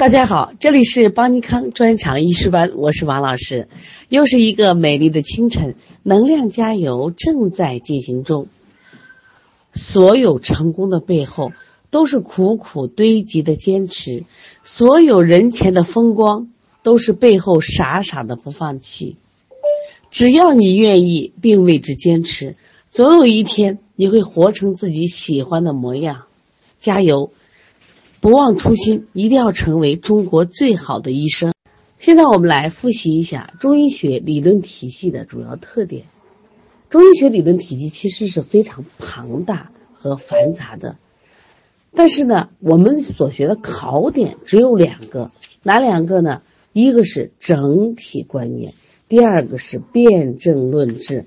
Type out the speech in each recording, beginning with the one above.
大家好，这里是邦尼康专场医师班，我是王老师。又是一个美丽的清晨，能量加油正在进行中。所有成功的背后，都是苦苦堆积的坚持；所有人前的风光，都是背后傻傻的不放弃。只要你愿意并为之坚持，总有一天你会活成自己喜欢的模样。加油！不忘初心，一定要成为中国最好的医生。现在我们来复习一下中医学理论体系的主要特点。中医学理论体系其实是非常庞大和繁杂的，但是呢，我们所学的考点只有两个，哪两个呢？一个是整体观念，第二个是辩证论治。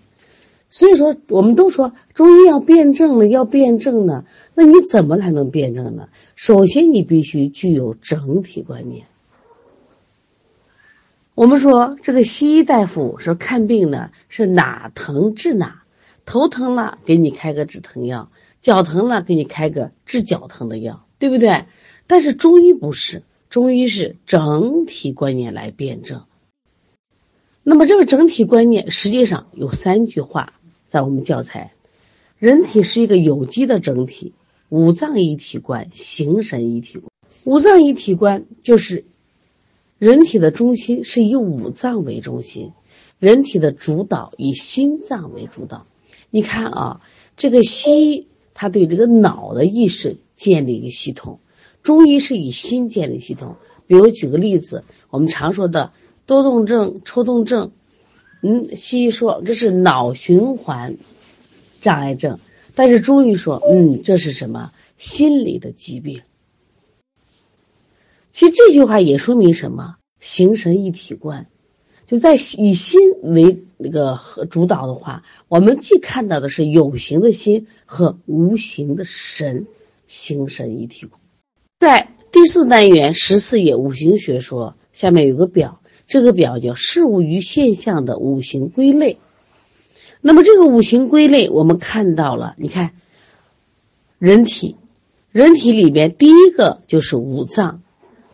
所以说，我们都说中医要辩证呢，要辩证呢。那你怎么才能辩证呢？首先，你必须具有整体观念。我们说，这个西医大夫说看病呢，是哪疼治哪，头疼了给你开个止疼药，脚疼了给你开个治脚疼的药，对不对？但是中医不是，中医是整体观念来辩证。那么，这个整体观念实际上有三句话。在我们教材，人体是一个有机的整体，五脏一体观，形神一体观。五脏一体观就是人体的中心是以五脏为中心，人体的主导以心脏为主导。你看啊，这个西医它对这个脑的意识建立一个系统，中医是以心建立系统。比如举个例子，我们常说的多动症、抽动症。嗯，西医说这是脑循环障碍症，但是中医说，嗯，这是什么心理的疾病？其实这句话也说明什么？形神一体观，就在以心为那个主导的话，我们既看到的是有形的心和无形的神，形神一体。在第四单元十四页五行学说下面有个表。这个表叫事物与现象的五行归类。那么这个五行归类，我们看到了，你看，人体，人体里面第一个就是五脏，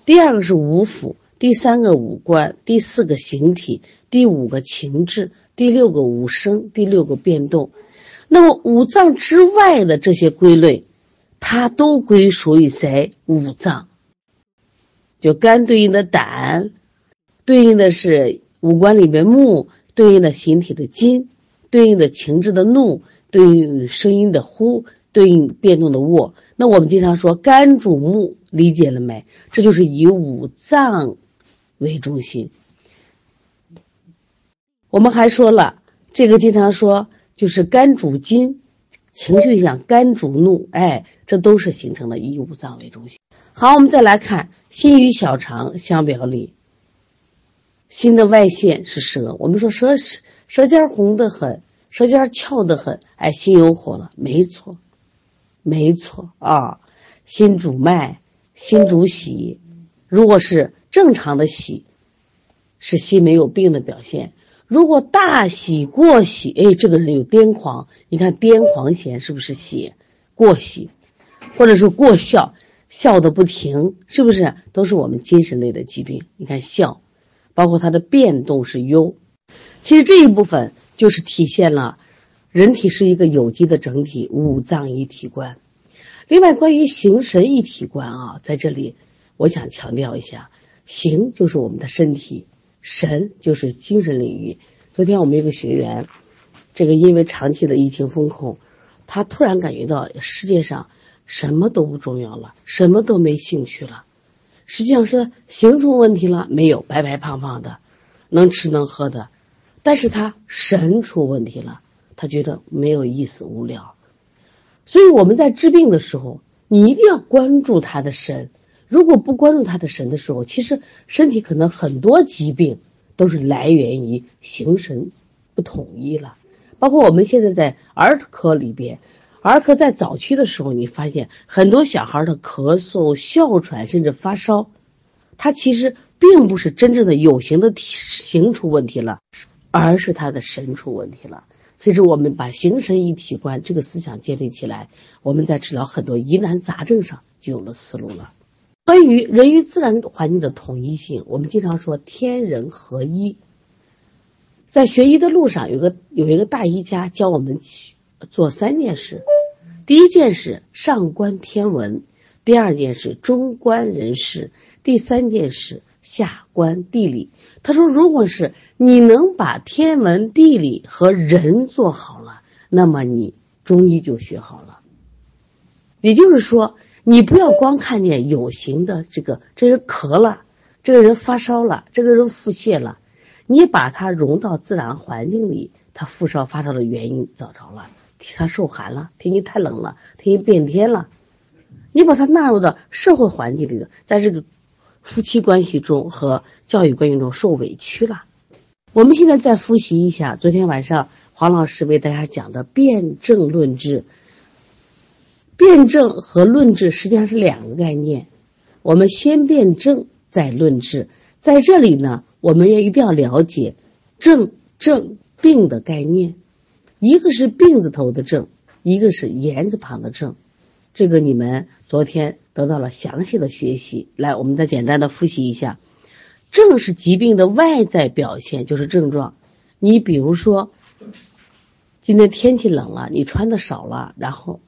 第二个是五腑，第三个五官，第四个形体，第五个情志，第六个五声，第六个变动。那么五脏之外的这些归类，它都归属于谁？五脏。就肝对应的胆。对应的是五官里面目，对应的形体的筋，对应的情志的怒，对应声音的呼，对应变动的卧。那我们经常说肝主目，理解了没？这就是以五脏为中心。我们还说了，这个经常说就是肝主筋，情绪像肝主怒，哎，这都是形成了以五脏为中心。好，我们再来看心与小肠相表里。心的外线是舌，我们说舌舌尖红的很，舌尖翘的很，哎，心有火了，没错，没错啊。心主脉，心主喜，如果是正常的喜，是心没有病的表现。如果大喜过喜，哎，这个人有癫狂，你看癫狂弦是不是喜？过喜，或者是过笑，笑的不停，是不是都是我们精神类的疾病？你看笑。包括它的变动是 U，，其实这一部分就是体现了人体是一个有机的整体，五脏一体观。另外，关于形神一体观啊，在这里我想强调一下，形就是我们的身体，神就是精神领域。昨天我们一个学员，这个因为长期的疫情风控，他突然感觉到世界上什么都不重要了，什么都没兴趣了。实际上是形出问题了，没有白白胖胖的，能吃能喝的，但是他神出问题了，他觉得没有意思无聊，所以我们在治病的时候，你一定要关注他的神，如果不关注他的神的时候，其实身体可能很多疾病都是来源于形神不统一了，包括我们现在在儿科里边。儿科在早期的时候，你发现很多小孩的咳嗽、哮喘，甚至发烧，他其实并不是真正的有形的体形出问题了，而是他的神出问题了。所以说，我们把形神一体观这个思想建立起来，我们在治疗很多疑难杂症上就有了思路了。关于人与自然环境的统一性，我们经常说天人合一。在学医的路上，有个有一个大医家教我们去做三件事：第一件事上观天文，第二件事中观人事，第三件事下观地理。他说，如果是你能把天文、地理和人做好了，那么你中医就学好了。也就是说。你不要光看见有形的这个，这人咳了，这个人发烧了，这个人腹泻了，你把它融到自然环境里，他发烧发烧的原因找着了，他受寒了，天气太冷了，天气变天了，你把他纳入到社会环境里的，在这个夫妻关系中和教育关系中受委屈了。我们现在再复习一下昨天晚上黄老师为大家讲的辩证论治。辩证和论治实际上是两个概念，我们先辩证再论治。在这里呢，我们也一定要了解症、症、病的概念，一个是病字头的症，一个是言字旁的症。这个你们昨天得到了详细的学习。来，我们再简单的复习一下：症是疾病的外在表现，就是症状。你比如说，今天天气冷了，你穿的少了，然后。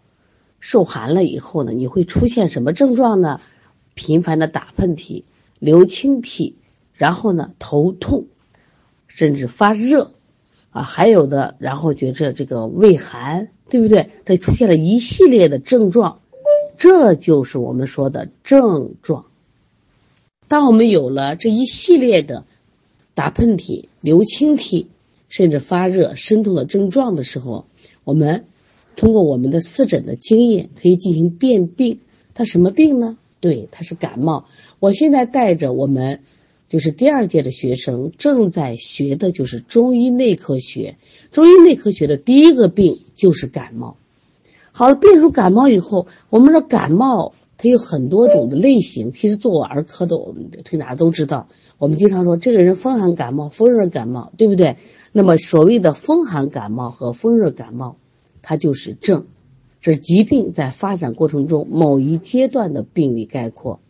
受寒了以后呢，你会出现什么症状呢？频繁的打喷嚏、流清涕，然后呢头痛，甚至发热，啊，还有的，然后觉着这个胃寒，对不对？这出现了一系列的症状，这就是我们说的症状。当我们有了这一系列的打喷嚏、流清涕，甚至发热、身痛的症状的时候，我们。通过我们的四诊的经验，可以进行辨病。他什么病呢？对，他是感冒。我现在带着我们，就是第二届的学生，正在学的就是中医内科学。中医内科学的第一个病就是感冒。好了，辨出感冒以后，我们说感冒它有很多种的类型。其实做过儿科的，我们推拿都知道。我们经常说这个人风寒感冒、风热感冒，对不对？那么所谓的风寒感冒和风热感冒。它就是症，这是疾病在发展过程中某一阶段的病理概括。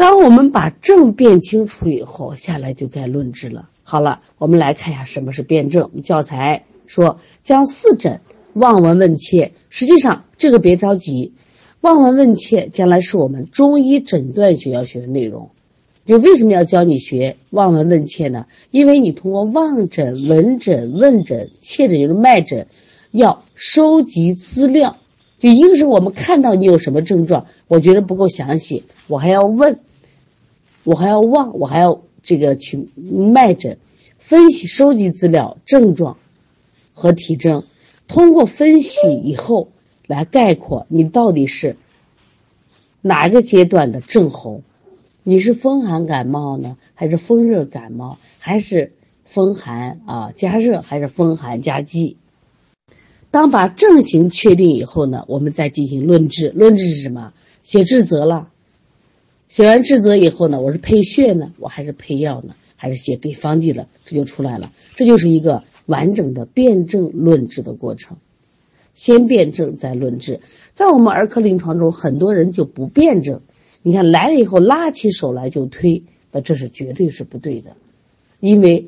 当我们把症辨清楚以后，下来就该论治了。好了，我们来看一下什么是辨证。教材说将四诊望闻问切，实际上这个别着急，望闻问切将来是我们中医诊断学要学的内容。就为什么要教你学望闻问切呢？因为你通过望诊、闻诊、问诊、切诊就是脉诊，要收集资料。就一个是我们看到你有什么症状，我觉得不够详细，我还要问，我还要望，我还要这个去脉诊，分析、收集资料、症状和体征，通过分析以后来概括你到底是哪一个阶段的症候。你是风寒感冒呢，还是风热感冒，还是风寒啊加热，还是风寒加积？当把症型确定以后呢，我们再进行论治。论治是什么？写治则了。写完治则以后呢，我是配穴呢，我还是配药呢，还是写给方剂了？这就出来了。这就是一个完整的辨证论治的过程。先辨证再论治。在我们儿科临床中，很多人就不辨证。你看来了以后拉起手来就推，那这是绝对是不对的，因为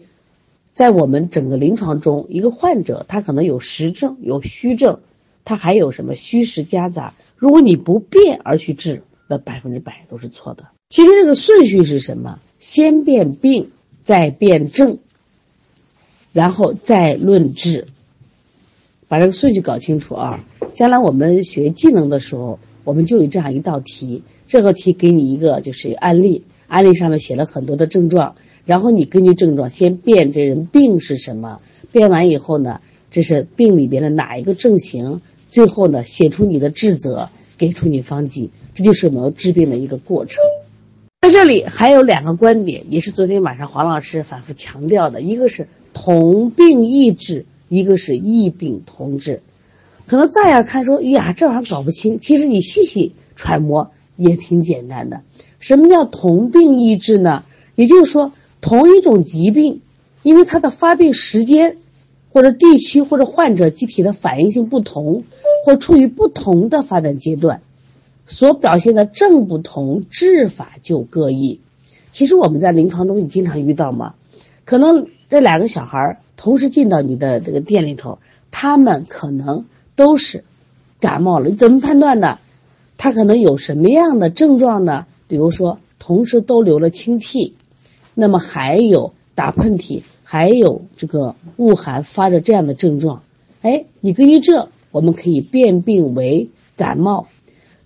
在我们整个临床中，一个患者他可能有实症有虚症，他还有什么虚实夹杂。如果你不辨而去治，那百分之百都是错的。其实这个顺序是什么？先辨病，再辨证，然后再论治，把这个顺序搞清楚啊！将来我们学技能的时候，我们就有这样一道题。这个题给你一个就是案例，案例上面写了很多的症状，然后你根据症状先辨这人病是什么，辨完以后呢，这是病里边的哪一个症型，最后呢写出你的治则，给出你方剂，这就是我们治病的一个过程。在这里还有两个观点，也是昨天晚上黄老师反复强调的，一个是同病异治，一个是异病同治。可能乍眼看说，哎呀，这玩意儿搞不清，其实你细细揣摩。也挺简单的。什么叫同病异治呢？也就是说，同一种疾病，因为它的发病时间，或者地区或者患者机体的反应性不同，或处于不同的发展阶段，所表现的症不同，治法就各异。其实我们在临床中也经常遇到嘛，可能这两个小孩同时进到你的这个店里头，他们可能都是感冒了，你怎么判断的？他可能有什么样的症状呢？比如说，同时都流了清涕，那么还有打喷嚏，还有这个恶寒发热这样的症状。哎，你根据这，我们可以辨病为感冒。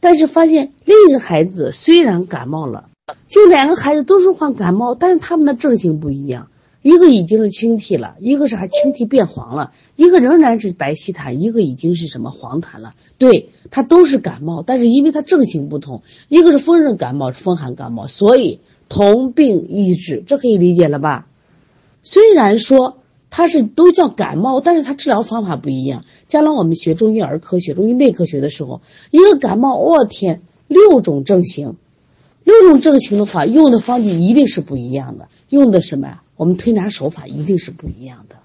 但是发现另一个孩子虽然感冒了，就两个孩子都是患感冒，但是他们的症型不一样。一个已经是清涕了，一个是还清涕变黄了，一个仍然是白稀痰，一个已经是什么黄痰了。对，他都是感冒，但是因为他症型不同，一个是风热感冒，风寒感冒，所以同病异治，这可以理解了吧？虽然说它是都叫感冒，但是它治疗方法不一样。将来我们学中医儿科学、中医内科学的时候，一个感冒，我天，六种症型，六种症型的话，用的方剂一定是不一样的，用的什么呀？我们推拿手法一定是不一样的，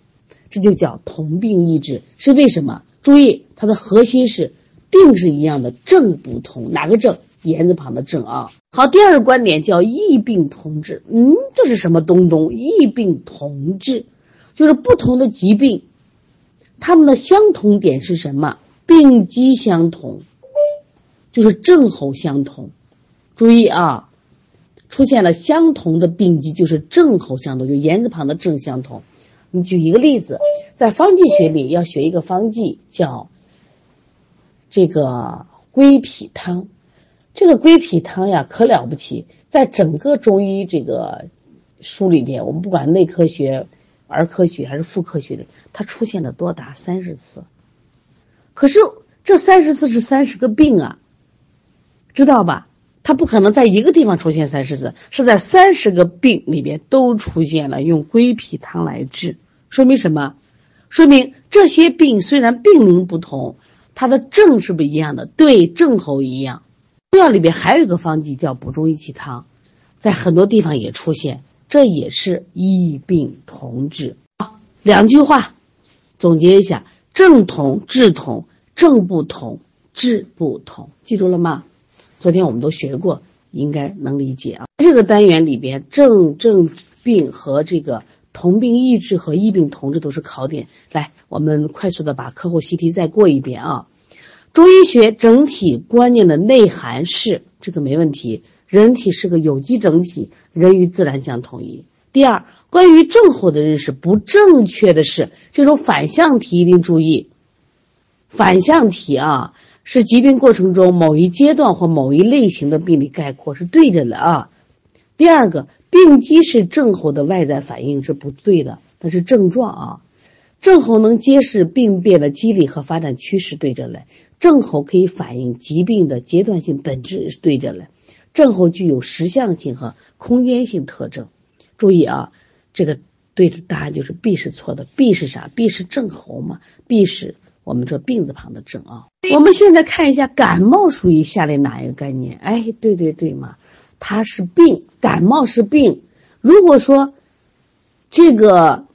这就叫同病异治，是为什么？注意，它的核心是病是一样的，症不同。哪个症？言字旁的症啊。好，第二个观点叫异病同治。嗯，这是什么东东？异病同治，就是不同的疾病，它们的相同点是什么？病机相同，就是症候相同。注意啊。出现了相同的病机，就是症候相同，就言字旁的症相同。你举一个例子，在方剂学里要学一个方剂，叫这个归脾汤。这个归脾汤呀，可了不起，在整个中医这个书里边，我们不管内科学、儿科学还是妇科学的，它出现了多达三十次。可是这三十次是三十个病啊，知道吧？它不可能在一个地方出现三十次，是在三十个病里边都出现了用归脾汤来治，说明什么？说明这些病虽然病名不同，它的症是不一样的，对症候一样。中药里边还有一个方剂叫补中益气汤，在很多地方也出现，这也是异病同治。两句话总结一下：症同治同，症不同治不同，记住了吗？昨天我们都学过，应该能理解啊。这个单元里边，症症病和这个同病异治和异病同治都是考点。来，我们快速的把课后习题再过一遍啊。中医学整体观念的内涵是这个没问题，人体是个有机整体，人与自然相统一。第二，关于症候的认识不正确的是这种反向题，一定注意，反向题啊。是疾病过程中某一阶段或某一类型的病理概括是对着的啊。第二个，病机是症候的外在反应是不对的，它是症状啊。症候能揭示病变的机理和发展趋势对着来，症候可以反映疾病的阶段性本质是对着来，症候具有实相性和空间性特征。注意啊，这个对的答案就是 B 是错的，B 是啥？B 是症候嘛？B 是。我们说病字旁的症啊，我们现在看一下感冒属于下列哪一个概念？哎，对对对嘛，它是病，感冒是病。如果说这个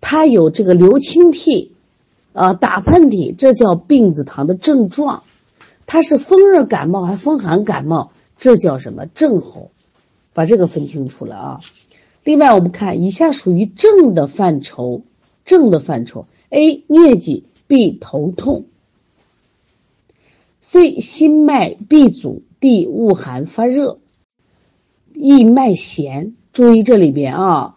它有这个流清涕，呃，打喷嚏，这叫病字旁的症状。它是风热感冒还风寒感冒，这叫什么症候？把这个分清楚了啊。另外，我们看以下属于症的范畴，症的范畴：A. 疟疾。B 头痛，C 心脉闭阻，D 恶寒发热，E 脉弦。注意这里边啊，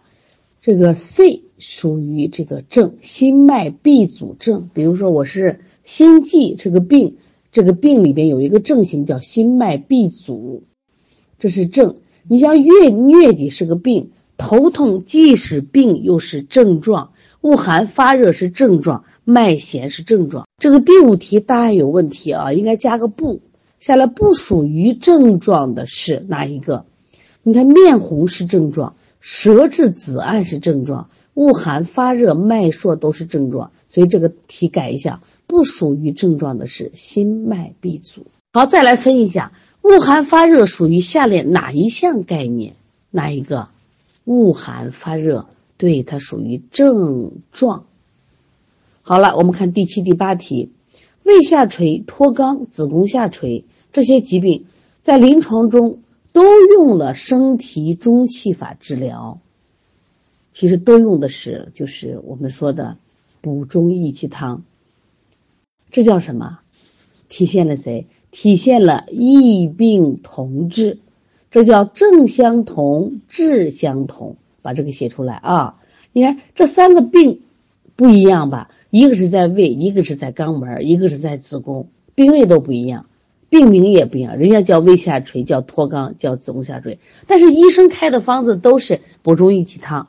这个 C 属于这个症，心脉闭阻症。比如说我是心悸这个病，这个病里边有一个症型叫心脉闭阻，这是症。你像疟疟疾是个病，头痛既是病又是症状，恶寒发热是症状。脉弦是症状，这个第五题答案有问题啊，应该加个不。下来不属于症状的是哪一个？你看面红是症状，舌质紫暗是症状，恶寒发热脉数都是症状，所以这个题改一下，不属于症状的是心脉闭阻。好，再来分一下，恶寒发热属于下列哪一项概念？哪一个？恶寒发热，对，它属于症状。好了，我们看第七、第八题，胃下垂、脱肛、子宫下垂，这些疾病在临床中都用了升提中气法治疗。其实都用的是就是我们说的补中益气汤。这叫什么？体现了谁？体现了异病同治。这叫症相同，治相同。把这个写出来啊！你看这三个病不一样吧？一个是在胃，一个是在肛门，一个是在子宫，病位都不一样，病名也不一样。人家叫胃下垂，叫脱肛，叫子宫下垂。但是医生开的方子都是补中益气汤、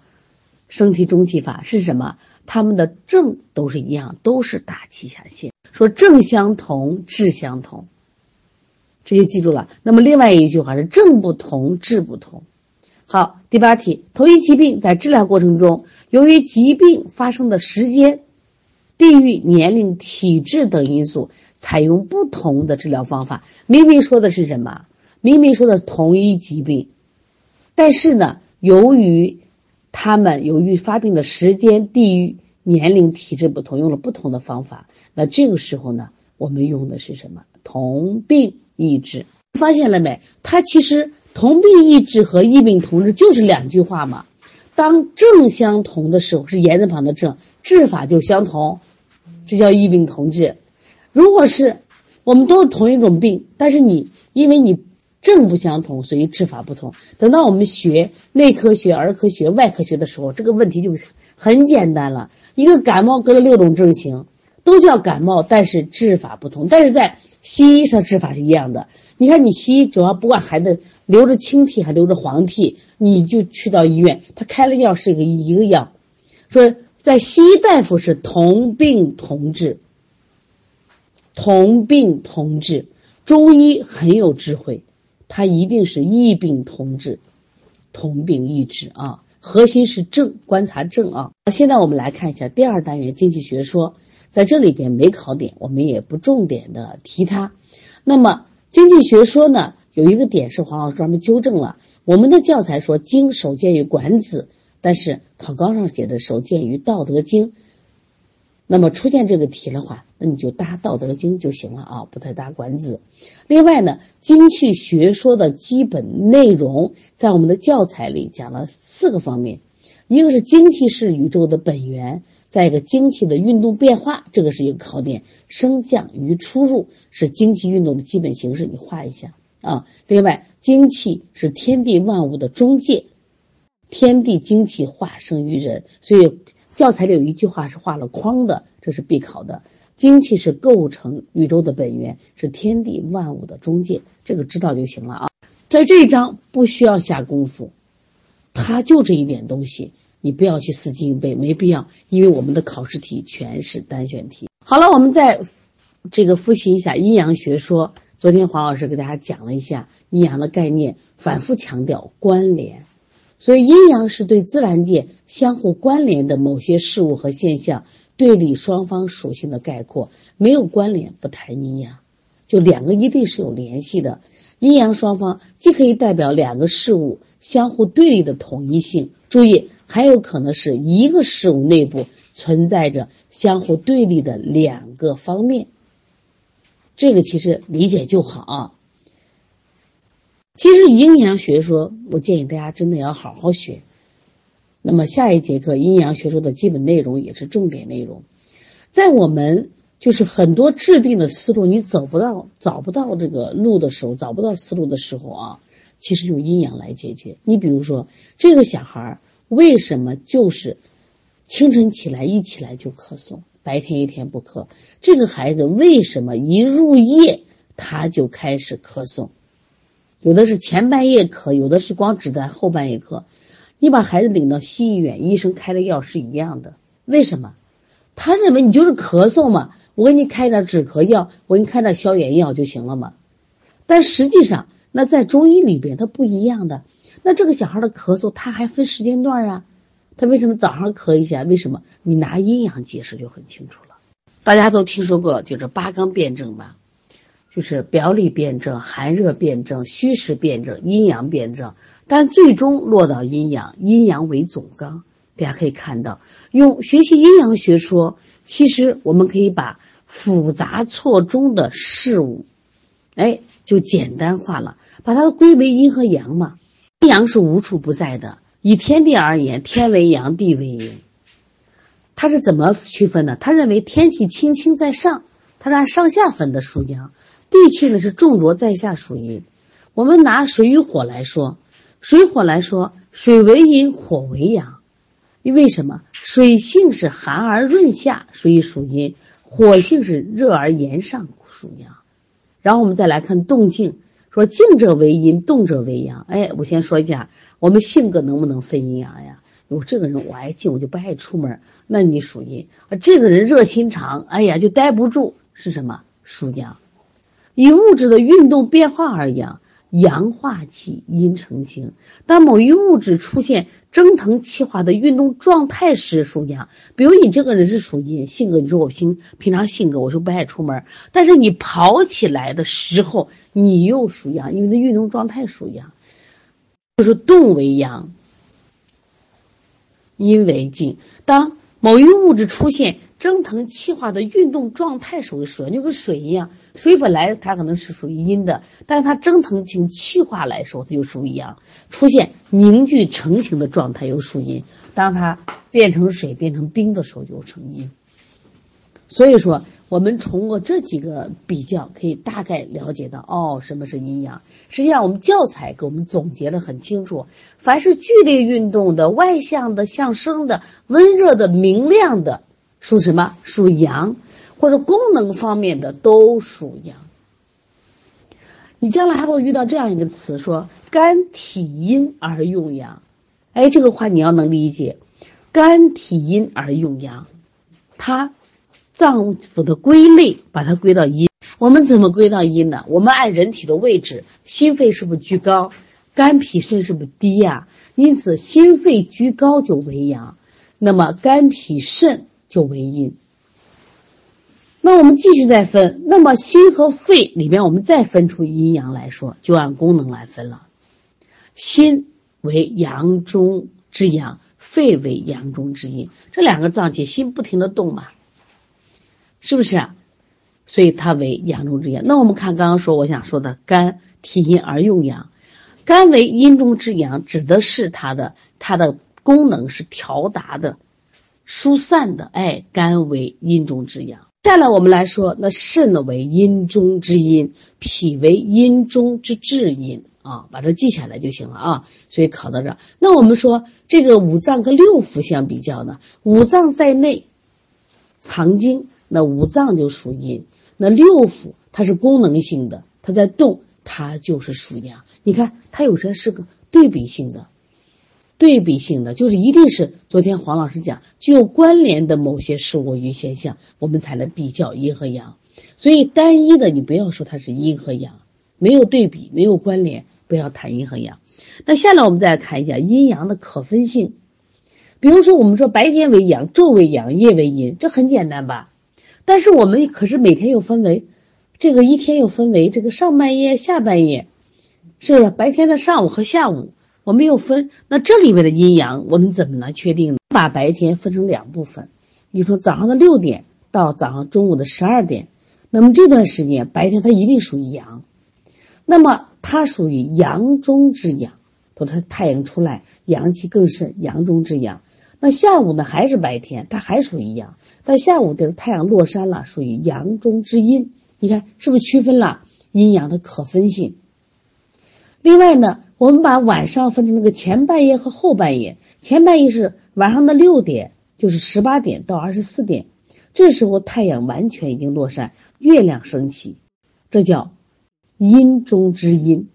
升提中气法，是什么？他们的症都是一样，都是大气下陷。说症相同，治相同，这就记住了。那么另外一句话是症不同，治不同。好，第八题，同一疾病在治疗过程中，由于疾病发生的时间、地域、年龄、体质等因素，采用不同的治疗方法。明明说的是什么？明明说的同一疾病，但是呢，由于他们由于发病的时间、地域、年龄、体质不同，用了不同的方法。那这个时候呢，我们用的是什么？同病异治。发现了没？它其实。同病异治和异病同治就是两句话嘛。当症相同的时候，是言字旁的症，治法就相同，这叫异病同治。如果是我们都是同一种病，但是你因为你症不相同，所以治法不同。等到我们学内科学、儿科学、外科学的时候，这个问题就很简单了。一个感冒隔了六种症型，都叫感冒，但是治法不同。但是在西医上治法是一样的。你看，你西医主要不管孩子留着青涕还留着黄涕，你就去到医院，他开了药是一个一个药。说在西医大夫是同病同治，同病同治。中医很有智慧，它一定是异病同治，同病异治啊。核心是症，观察症啊。现在我们来看一下第二单元经济学说，在这里边没考点，我们也不重点的提它。那么。经济学说呢，有一个点是黄老师专门纠正了。我们的教材说经首见于《管子》，但是考纲上写的首见于《道德经》。那么出现这个题的话，那你就搭《道德经》就行了啊，不太搭《管子》。另外呢，经济学说的基本内容在我们的教材里讲了四个方面，一个是精气是宇宙的本源。再一个，精气的运动变化，这个是一个考点。升降与出入是精气运动的基本形式，你画一下啊。另外，精气是天地万物的中介，天地精气化生于人，所以教材里有一句话是画了框的，这是必考的。精气是构成宇宙的本源，是天地万物的中介，这个知道就行了啊。在这一章不需要下功夫，它就这一点东西。你不要去死记硬背，没必要，因为我们的考试题全是单选题。好了，我们再这个复习一下阴阳学说。昨天黄老师给大家讲了一下阴阳的概念，反复强调关联。所以阴阳是对自然界相互关联的某些事物和现象对立双方属性的概括。没有关联不谈阴阳，就两个一定是有联系的。阴阳双方既可以代表两个事物相互对立的统一性，注意。还有可能是一个事物内部存在着相互对立的两个方面，这个其实理解就好。其实阴阳学说，我建议大家真的要好好学。那么下一节课阴阳学说的基本内容也是重点内容，在我们就是很多治病的思路，你走不到找不到这个路的时候，找不到思路的时候啊，其实用阴阳来解决。你比如说这个小孩。为什么就是清晨起来一起来就咳嗽，白天一天不咳？这个孩子为什么一入夜他就开始咳嗽？有的是前半夜咳，有的是光只在后半夜咳。你把孩子领到西医院，医生开的药是一样的。为什么？他认为你就是咳嗽嘛，我给你开点止咳药，我给你开点消炎药就行了嘛。但实际上，那在中医里边它不一样的。那这个小孩的咳嗽，他还分时间段啊？他为什么早上咳一下？为什么？你拿阴阳解释就很清楚了。大家都听说过，就是八纲辩证吧，就是表里辩证、寒热辩证、虚实辩证、阴阳辩证，但最终落到阴阳，阴阳为总纲。大家可以看到，用学习阴阳学说，其实我们可以把复杂错综的事物，哎，就简单化了，把它归为阴和阳嘛。阴阳是无处不在的。以天地而言，天为阳，地为阴。他是怎么区分的？他认为天气轻轻在上，他是按上下分的属阳；地气呢是重浊在下属阴。我们拿水与火来说，水火来说，水为阴，火为阳。为什么？水性是寒而润下，所以属阴；火性是热而炎上，属阳。然后我们再来看动静，说静者为阴，动者为阳。哎，我先说一下，我们性格能不能分阴阳呀？我这个人我爱静，我就不爱出门，那你属阴。这个人热心肠，哎呀就待不住，是什么？属阳。以物质的运动变化而言。阳化气，阴成形。当某一物质出现蒸腾气化的运动状态时，属阳。比如你这个人是属阴，性格你说我平平常性格我说不爱出门，但是你跑起来的时候，你又属阳，因为它运动状态属阳，就是动为阳，阴为静。当某一物质出现蒸腾气化的运动状态属于水，就跟水一样。水本来它可能是属于阴的，但是它蒸腾成气化来说，它就属于阳。出现凝聚成型的状态又属阴。当它变成水、变成冰的时候，就成阴。所以说，我们通过这几个比较，可以大概了解到，哦，什么是阴阳。实际上，我们教材给我们总结的很清楚：凡是剧烈运动的、外向的、向生的、温热的、明亮的，属什么？属阳。或者功能方面的都属阳。你将来还会遇到这样一个词，说肝体阴而用阳。哎，这个话你要能理解，肝体阴而用阳，它脏腑的归类把它归到阴。我们怎么归到阴呢？我们按人体的位置，心肺是不是居高？肝脾肾是不是低呀？因此，心肺居高就为阳，那么肝脾肾就为阴。那我们继续再分，那么心和肺里面，我们再分出阴阳来说，就按功能来分了。心为阳中之阳，肺为阳中之阴，这两个脏器，心不停的动嘛，是不是啊？所以它为阳中之阳。那我们看刚刚说，我想说的肝体阴而用阳，肝为阴中之阳，指的是它的它的功能是调达的、疏散的。哎，肝为阴中之阳。再来我们来说，那肾呢为阴中之阴，脾为阴中之至阴啊，把它记下来就行了啊。所以考到这，那我们说这个五脏跟六腑相比较呢，五脏在内藏精，那五脏就属阴，那六腑它是功能性的，它在动，它就是属阳。你看它有时候是个对比性的。对比性的就是一定是昨天黄老师讲具有关联的某些事物与现象，我们才能比较阴和阳。所以单一的你不要说它是阴和阳，没有对比，没有关联，不要谈阴和阳。那下来我们再来看一下阴阳的可分性。比如说我们说白天为阳，昼为阳，夜为阴，这很简单吧？但是我们可是每天又分为这个一天又分为这个上半夜、下半夜，是不是？白天的上午和下午。我们又分，那这里面的阴阳，我们怎么来确定呢？把白天分成两部分，比如说早上的六点到早上中午的十二点，那么这段时间白天它一定属于阳，那么它属于阳中之阳，都它太阳出来，阳气更盛，阳中之阳。那下午呢还是白天，它还属于阳，但下午的太阳落山了，属于阳中之阴。你看是不是区分了阴阳的可分性？另外呢？我们把晚上分成那个前半夜和后半夜。前半夜是晚上的六点，就是十八点到二十四点，这时候太阳完全已经落山，月亮升起，这叫阴中之阴。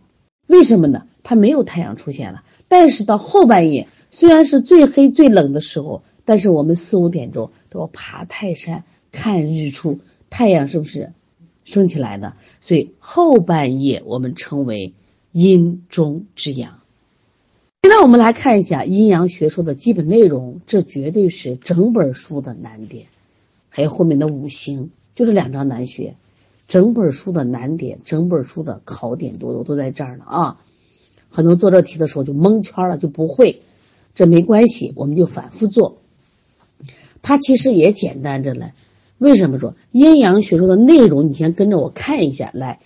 为什么呢？它没有太阳出现了。但是到后半夜，虽然是最黑最冷的时候，但是我们四五点钟都要爬泰山看日出，太阳是不是升起来的？所以后半夜我们称为。阴中之阳。现在我们来看一下阴阳学说的基本内容，这绝对是整本书的难点。还有后面的五行，就这两章难学。整本书的难点，整本书的考点多都都在这儿呢啊！很多做这题的时候就蒙圈了，就不会。这没关系，我们就反复做。它其实也简单着来。为什么说阴阳学说的内容？你先跟着我看一下来。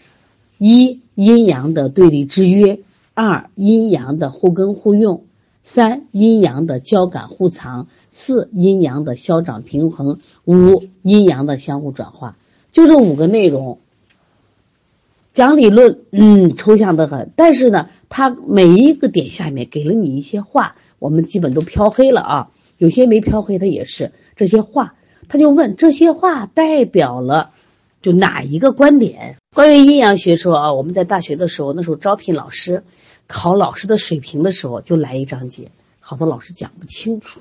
一、阴阳的对立制约；二、阴阳的互根互用；三、阴阳的交感互藏；四、阴阳的消长平衡；五、阴阳的相互转化。就这五个内容。讲理论，嗯，抽象的很，但是呢，它每一个点下面给了你一些话，我们基本都飘黑了啊。有些没飘黑，的也是这些话，他就问这些话代表了就哪一个观点？关于阴阳学说啊，我们在大学的时候，那时候招聘老师，考老师的水平的时候，就来一章节，好多老师讲不清楚。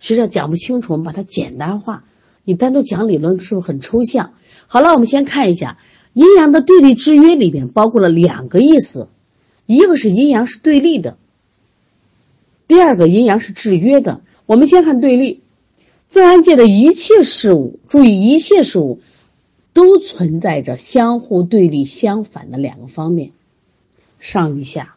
实际上讲不清楚，我们把它简单化。你单独讲理论是不是很抽象？好了，我们先看一下。阴阳的对立制约里边包括了两个意思，一个是阴阳是对立的，第二个阴阳是制约的。我们先看对立，自然界的一切事物，注意一切事物都存在着相互对立、相反的两个方面，上与下，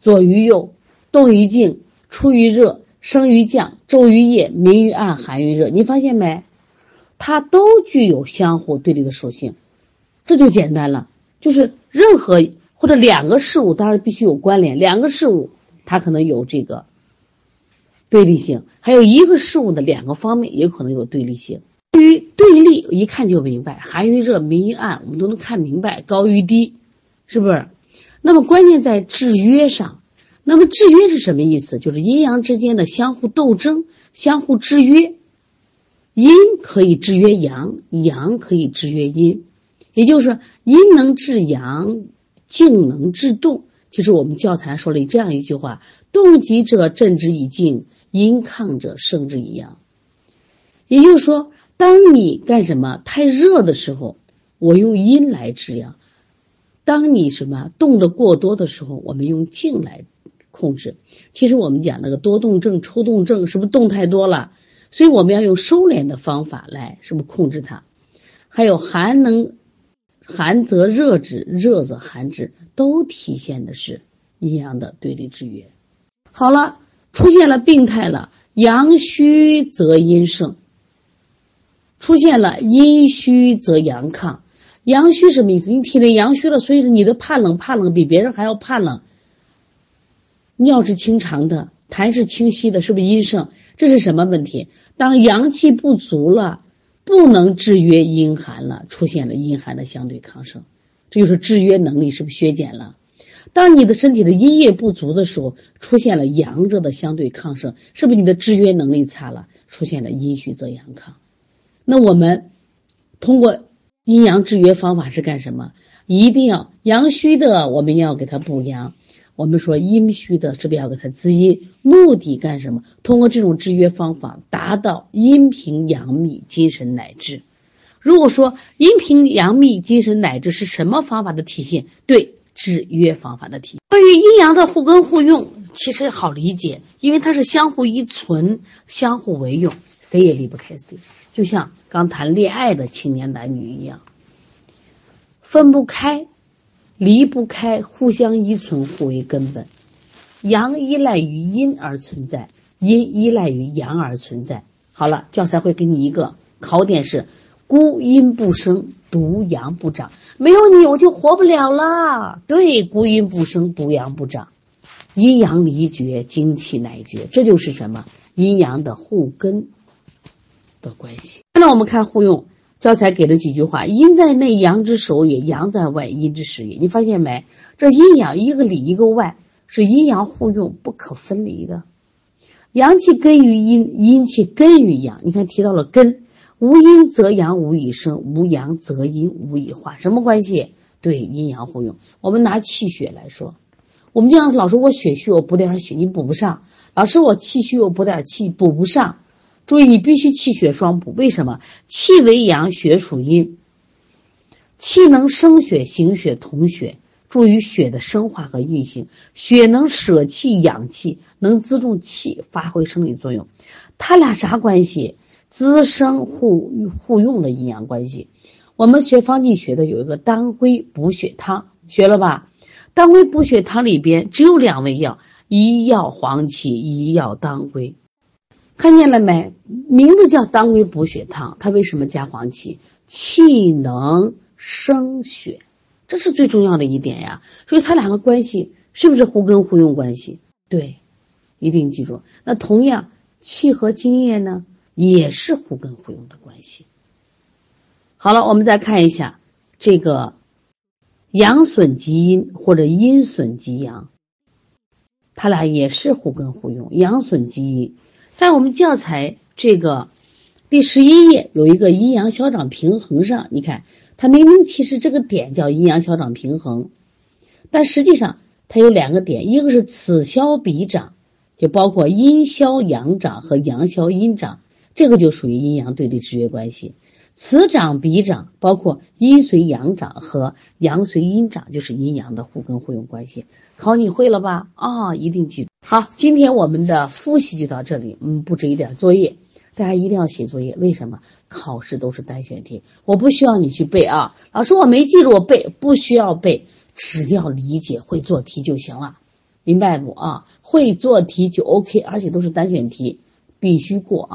左与右，动与静，出于热，生于降，昼于夜，明于暗，寒于热。你发现没？它都具有相互对立的属性。这就简单了，就是任何或者两个事物，当然必须有关联。两个事物它可能有这个对立性，还有一个事物的两个方面也可能有对立性。对于对立，一看就明白，寒与热，明与暗，我们都能看明白，高与低，是不是？那么关键在制约上。那么制约是什么意思？就是阴阳之间的相互斗争、相互制约。阴可以制约阳，阳可以制约阴。也就是阴能制阳，静能制动。其实我们教材说了这样一句话：动极者镇之以静，阴亢者胜之以阳。也就是说，当你干什么太热的时候，我用阴来制阳；当你什么动的过多的时候，我们用静来控制。其实我们讲那个多动症、抽动症，是不是动太多了？所以我们要用收敛的方法来，是不是控制它？还有寒能。寒则热止，热则寒止，都体现的是阴阳的对立制约。好了，出现了病态了，阳虚则阴盛，出现了阴虚则阳亢。阳虚什么意思？你体内阳虚了，所以说你的怕冷，怕冷比别人还要怕冷。尿是清长的，痰是清晰的，是不是阴盛？这是什么问题？当阳气不足了。不能制约阴寒了，出现了阴寒的相对抗盛，这就是制约能力是不是削减了？当你的身体的阴液不足的时候，出现了阳热的相对抗盛，是不是你的制约能力差了？出现了阴虚则阳亢。那我们通过阴阳制约方法是干什么？一定要阳虚的，我们要给它补阳。我们说阴虚的，是不是要给它滋阴？目的干什么？通过这种制约方法，达到阴平阳秘、精神乃至。如果说阴平阳秘、精神乃至是什么方法的体现？对，制约方法的体现。关于阴阳的互根互用，其实好理解，因为它是相互依存、相互为用，谁也离不开谁。就像刚谈恋爱的青年男女一样，分不开。离不开，互相依存，互为根本。阳依赖于阴而存在，阴依赖于阳而存在。好了，教材会给你一个考点是：孤阴不生，独阳不长。没有你，我就活不了了。对，孤阴不生，独阳不长。阴阳离绝，精气乃绝。这就是什么？阴阳的互根的关系。那我们看互用。教材给了几句话：阴在内，阳之首也；阳在外，阴之始也。你发现没？这阴阳一个里一个外，是阴阳互用不可分离的。阳气根于阴，阴气根于阳。你看提到了根，无阴则阳无以生，无阳则阴无以化。什么关系？对，阴阳互用。我们拿气血来说，我们讲老师我血虚，我补点血，你补不上；老师我气虚，我补点气，补不上。注意，你必须气血双补。为什么？气为阳，血属阴。气能生血、行血、统血，助于血的生化和运行。血能舍气养气，能资助气发挥生理作用。它俩啥关系？滋生互互用的阴阳关系。我们学方剂学的有一个当归补血汤，学了吧？当归补血汤里边只有两味药，一药黄芪，一药当归。看见了没？名字叫当归补血汤，它为什么加黄芪？气能生血，这是最重要的一点呀。所以它两个关系是不是互根互用关系？对，一定记住。那同样，气和津液呢，也是互根互用的关系。好了，我们再看一下这个阳损及阴或者阴损及阳，它俩也是互根互用。阳损及阴，在我们教材这个。第十一页有一个阴阳消长平衡上，你看它明明其实这个点叫阴阳消长平衡，但实际上它有两个点，一个是此消彼长，就包括阴消阳长和阳消阴长，这个就属于阴阳对立制约关系。此长彼长，包括阴随阳长和阳随阴长，就是阴阳的互根互用关系。考你会了吧？啊，一定记住。好，今天我们的复习就到这里，嗯，布置一点作业。大家一定要写作业，为什么？考试都是单选题，我不需要你去背啊。老师，我没记住，我背不需要背，只要理解会做题就行了，明白不啊？会做题就 OK，而且都是单选题，必须过啊。